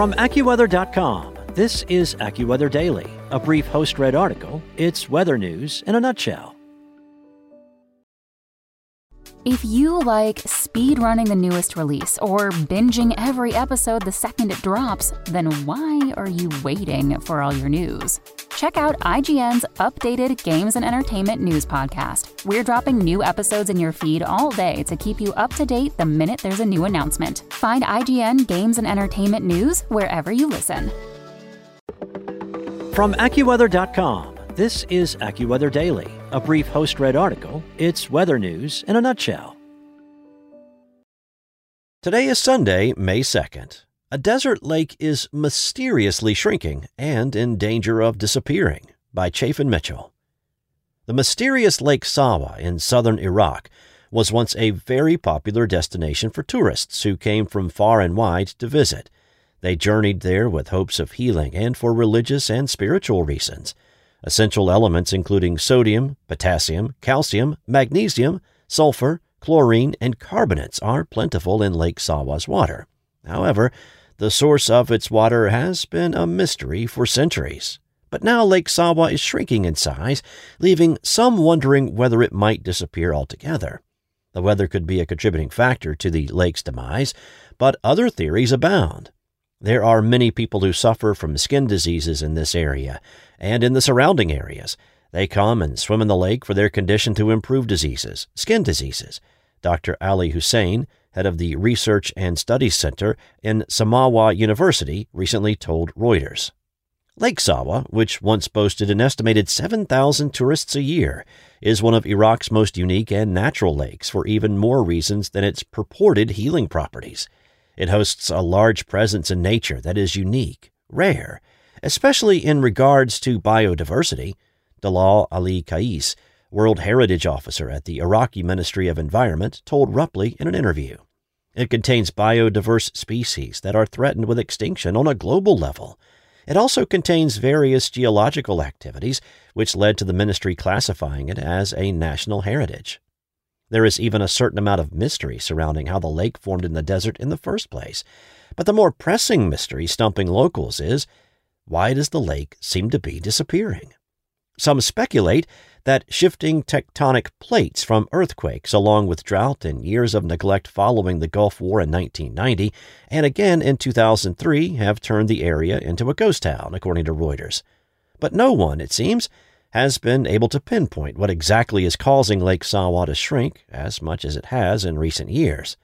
From AccuWeather.com, this is AccuWeather Daily, a brief host read article. It's weather news in a nutshell. If you like speed running the newest release or binging every episode the second it drops, then why are you waiting for all your news? Check out IGN's updated games and entertainment news podcast. We're dropping new episodes in your feed all day to keep you up to date the minute there's a new announcement. Find IGN Games and Entertainment News wherever you listen. From AccuWeather.com, this is AccuWeather Daily, a brief host read article. It's weather news in a nutshell. Today is Sunday, May 2nd. A desert lake is mysteriously shrinking and in danger of disappearing by Chaffin Mitchell. The mysterious Lake Sawa in southern Iraq was once a very popular destination for tourists who came from far and wide to visit. They journeyed there with hopes of healing and for religious and spiritual reasons. Essential elements including sodium, potassium, calcium, magnesium, sulfur, chlorine, and carbonates are plentiful in Lake Sawa's water. However, the source of its water has been a mystery for centuries. But now Lake Sawa is shrinking in size, leaving some wondering whether it might disappear altogether. The weather could be a contributing factor to the lake's demise, but other theories abound. There are many people who suffer from skin diseases in this area and in the surrounding areas. They come and swim in the lake for their condition to improve diseases, skin diseases. Dr. Ali Hussein, head of the Research and Studies Center in Samawa University, recently told Reuters. Lake Sawa, which once boasted an estimated 7,000 tourists a year, is one of Iraq's most unique and natural lakes for even more reasons than its purported healing properties. It hosts a large presence in nature that is unique, rare, especially in regards to biodiversity. Dalal Ali Kais, World Heritage Officer at the Iraqi Ministry of Environment, told Ruptly in an interview. It contains biodiverse species that are threatened with extinction on a global level. It also contains various geological activities, which led to the ministry classifying it as a national heritage. There is even a certain amount of mystery surrounding how the lake formed in the desert in the first place. But the more pressing mystery stumping locals is why does the lake seem to be disappearing? Some speculate that shifting tectonic plates from earthquakes, along with drought and years of neglect following the Gulf War in 1990 and again in 2003, have turned the area into a ghost town, according to Reuters. But no one, it seems, has been able to pinpoint what exactly is causing Lake Sawa to shrink as much as it has in recent years.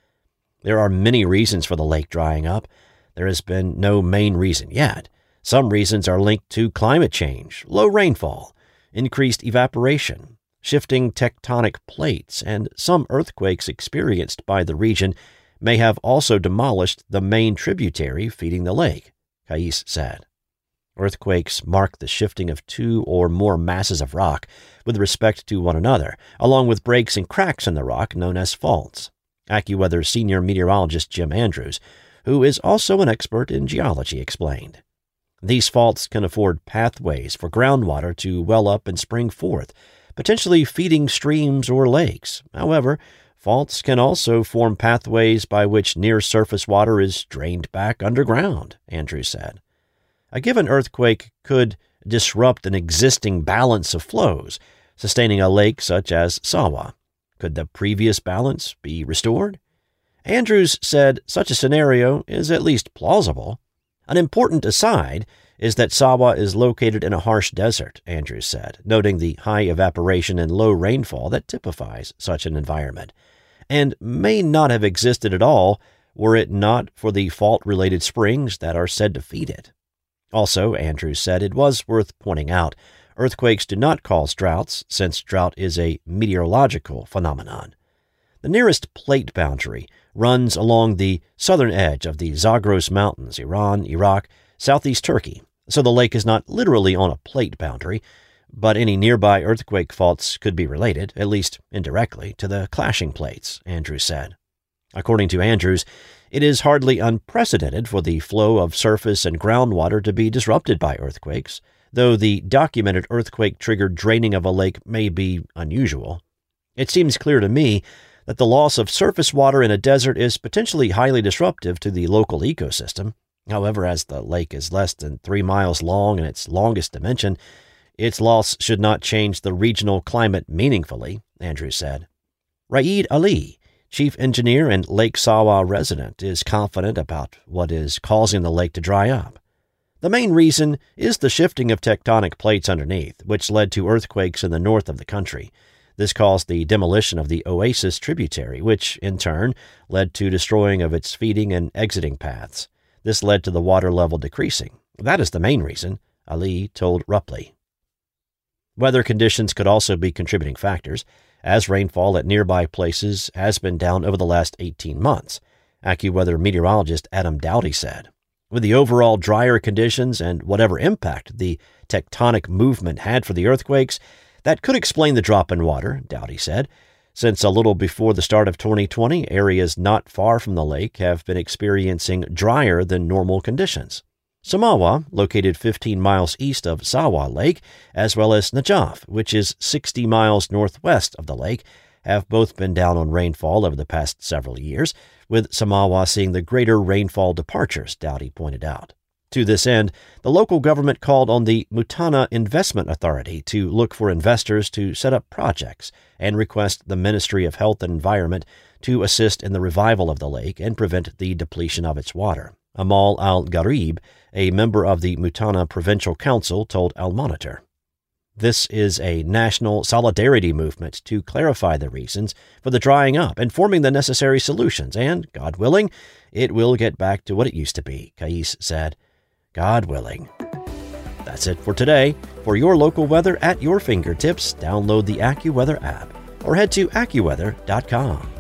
There are many reasons for the lake drying up. There has been no main reason yet. Some reasons are linked to climate change, low rainfall, increased evaporation, shifting tectonic plates, and some earthquakes experienced by the region may have also demolished the main tributary feeding the lake, Kais said. Earthquakes mark the shifting of two or more masses of rock with respect to one another, along with breaks and cracks in the rock known as faults. AccuWeather senior meteorologist Jim Andrews, who is also an expert in geology, explained. These faults can afford pathways for groundwater to well up and spring forth, potentially feeding streams or lakes. However, faults can also form pathways by which near surface water is drained back underground, Andrews said. A given earthquake could disrupt an existing balance of flows, sustaining a lake such as Sawa. Could the previous balance be restored? Andrews said such a scenario is at least plausible. An important aside is that Sawa is located in a harsh desert, Andrews said, noting the high evaporation and low rainfall that typifies such an environment, and may not have existed at all were it not for the fault related springs that are said to feed it. Also, Andrews said it was worth pointing out earthquakes do not cause droughts, since drought is a meteorological phenomenon. The nearest plate boundary runs along the southern edge of the Zagros Mountains, Iran, Iraq, southeast Turkey, so the lake is not literally on a plate boundary, but any nearby earthquake faults could be related, at least indirectly, to the clashing plates, Andrews said. According to Andrews, it is hardly unprecedented for the flow of surface and groundwater to be disrupted by earthquakes, though the documented earthquake triggered draining of a lake may be unusual. It seems clear to me that the loss of surface water in a desert is potentially highly disruptive to the local ecosystem. However, as the lake is less than three miles long in its longest dimension, its loss should not change the regional climate meaningfully, Andrews said. Raed Ali, chief engineer and Lake Sawa resident, is confident about what is causing the lake to dry up. The main reason is the shifting of tectonic plates underneath, which led to earthquakes in the north of the country. This caused the demolition of the Oasis tributary, which, in turn, led to destroying of its feeding and exiting paths. This led to the water level decreasing. That is the main reason, Ali told Ruptly. Weather conditions could also be contributing factors, as rainfall at nearby places has been down over the last 18 months, AccuWeather meteorologist Adam Douty said. With the overall drier conditions and whatever impact the tectonic movement had for the earthquakes, that could explain the drop in water, Douty said, since a little before the start of 2020, areas not far from the lake have been experiencing drier than normal conditions. Samawa, located 15 miles east of Sawa Lake, as well as Najaf, which is 60 miles northwest of the lake, have both been down on rainfall over the past several years, with Samawa seeing the greater rainfall departures, Douty pointed out. To this end, the local government called on the Muthanna Investment Authority to look for investors to set up projects and request the Ministry of Health and Environment to assist in the revival of the lake and prevent the depletion of its water. Amal Al Gharib, a member of the Muthanna Provincial Council, told Al Monitor. This is a national solidarity movement to clarify the reasons for the drying up and forming the necessary solutions, and, God willing, it will get back to what it used to be, Kais said. God willing. That's it for today. For your local weather at your fingertips, download the AccuWeather app or head to AccuWeather.com.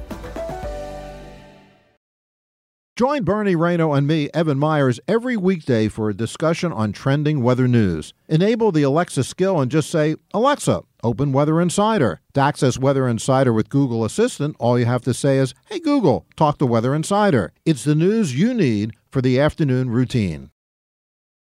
Join Bernie Rayno and me, Evan Myers, every weekday for a discussion on trending weather news. Enable the Alexa skill and just say, Alexa, open Weather Insider. To access Weather Insider with Google Assistant, all you have to say is, Hey Google, talk to Weather Insider. It's the news you need for the afternoon routine.